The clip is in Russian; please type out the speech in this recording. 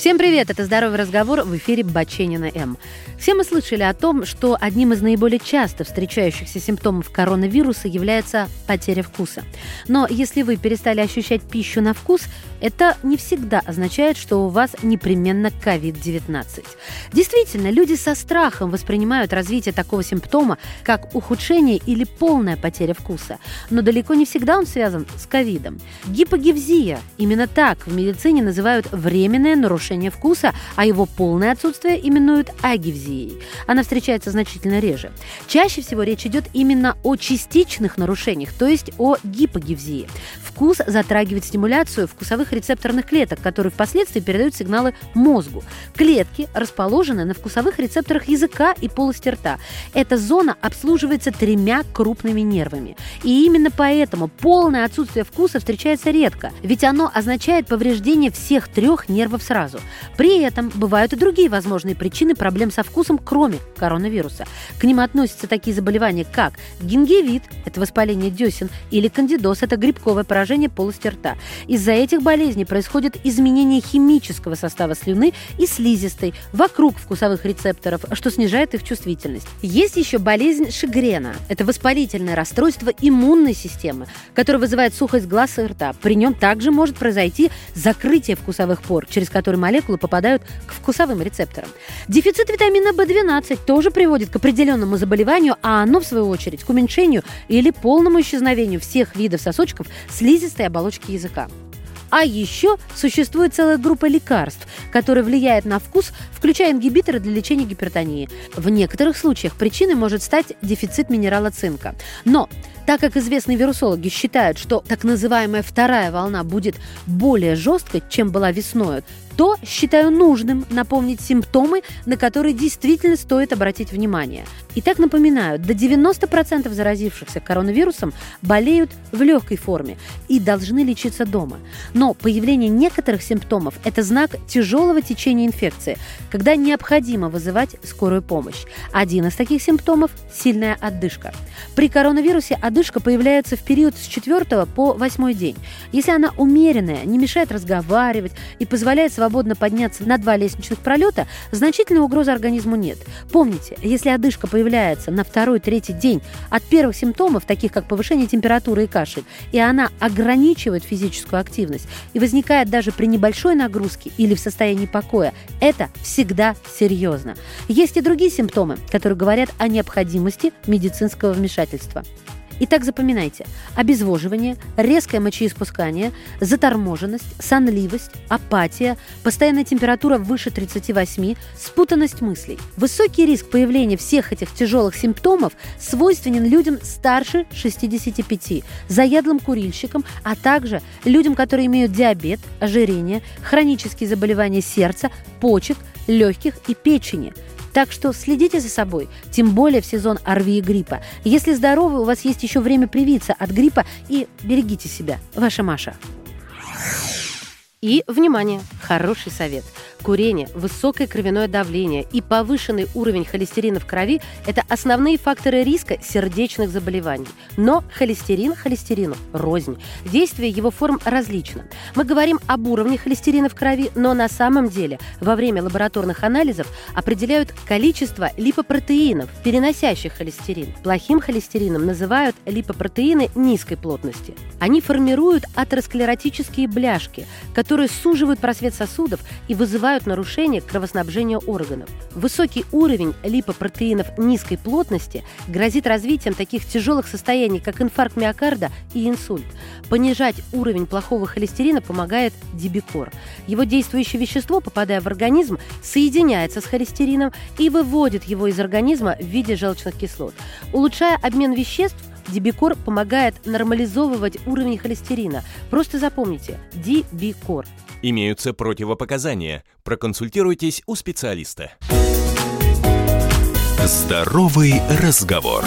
Всем привет! Это «Здоровый разговор» в эфире Баченина М. Все мы слышали о том, что одним из наиболее часто встречающихся симптомов коронавируса является потеря вкуса. Но если вы перестали ощущать пищу на вкус, это не всегда означает, что у вас непременно COVID-19. Действительно, люди со страхом воспринимают развитие такого симптома, как ухудшение или полная потеря вкуса. Но далеко не всегда он связан с ковидом. Гипогевзия – именно так в медицине называют временное нарушение вкуса, а его полное отсутствие именуют агевзией. Она встречается значительно реже. Чаще всего речь идет именно о частичных нарушениях, то есть о гипогевзии. Вкус затрагивает стимуляцию вкусовых рецепторных клеток, которые впоследствии передают сигналы мозгу. Клетки расположены на вкусовых рецепторах языка и полости рта. Эта зона обслуживается тремя крупными нервами. И именно поэтому полное отсутствие вкуса встречается редко, ведь оно означает повреждение всех трех нервов сразу. При этом бывают и другие возможные причины проблем со вкусом, кроме коронавируса. К ним относятся такие заболевания, как гингивит – это воспаление десен, или кандидоз – это грибковое поражение полости рта. Из-за этих болезней происходит изменение химического состава слюны и слизистой вокруг вкусовых рецепторов, что снижает их чувствительность. Есть еще болезнь Шигрена. Это воспалительное расстройство иммунной системы, которое вызывает сухость глаз и рта. При нем также может произойти закрытие вкусовых пор, через которые молекулы попадают к вкусовым рецепторам. Дефицит витамина В12 тоже приводит к определенному заболеванию, а оно, в свою очередь, к уменьшению или полному исчезновению всех видов сосочков слизистой оболочки языка. А еще существует целая группа лекарств, которые влияют на вкус, включая ингибиторы для лечения гипертонии. В некоторых случаях причиной может стать дефицит минерала цинка. Но так как известные вирусологи считают, что так называемая вторая волна будет более жесткой, чем была весной, то считаю нужным напомнить симптомы, на которые действительно стоит обратить внимание. Итак, напоминаю, до 90% заразившихся коронавирусом болеют в легкой форме и должны лечиться дома. Но появление некоторых симптомов – это знак тяжелого течения инфекции, когда необходимо вызывать скорую помощь. Один из таких симптомов – сильная отдышка. При коронавирусе одышка появляется в период с 4 по 8 день. Если она умеренная, не мешает разговаривать и позволяет свободно подняться на два лестничных пролета, значительной угрозы организму нет. Помните, если одышка появляется на второй-третий день от первых симптомов, таких как повышение температуры и кашель, и она ограничивает физическую активность и возникает даже при небольшой нагрузке или в состоянии покоя, это всегда серьезно. Есть и другие симптомы, которые говорят о необходимости медицинского вмешательства. Итак, запоминайте. Обезвоживание, резкое мочеиспускание, заторможенность, сонливость, апатия, постоянная температура выше 38, спутанность мыслей. Высокий риск появления всех этих тяжелых симптомов свойственен людям старше 65, заядлым курильщикам, а также людям, которые имеют диабет, ожирение, хронические заболевания сердца, почек, легких и печени – так что следите за собой, тем более в сезон ОРВИ и гриппа. Если здоровы, у вас есть еще время привиться от гриппа и берегите себя. Ваша Маша. И, внимание, хороший совет. Курение, высокое кровяное давление и повышенный уровень холестерина в крови – это основные факторы риска сердечных заболеваний. Но холестерин холестерину рознь. Действие его форм различно. Мы говорим об уровне холестерина в крови, но на самом деле во время лабораторных анализов определяют количество липопротеинов, переносящих холестерин. Плохим холестерином называют липопротеины низкой плотности. Они формируют атеросклеротические бляшки, которые суживают просвет сосудов и вызывают нарушение кровоснабжения органов. Высокий уровень липопротеинов низкой плотности грозит развитием таких тяжелых состояний, как инфаркт миокарда и инсульт. Понижать уровень плохого холестерина помогает дибикор. Его действующее вещество, попадая в организм, соединяется с холестерином и выводит его из организма в виде желчных кислот. Улучшая обмен веществ, Дибикор помогает нормализовывать уровень холестерина. Просто запомните – Дибикор. Имеются противопоказания. Проконсультируйтесь у специалиста. Здоровый разговор.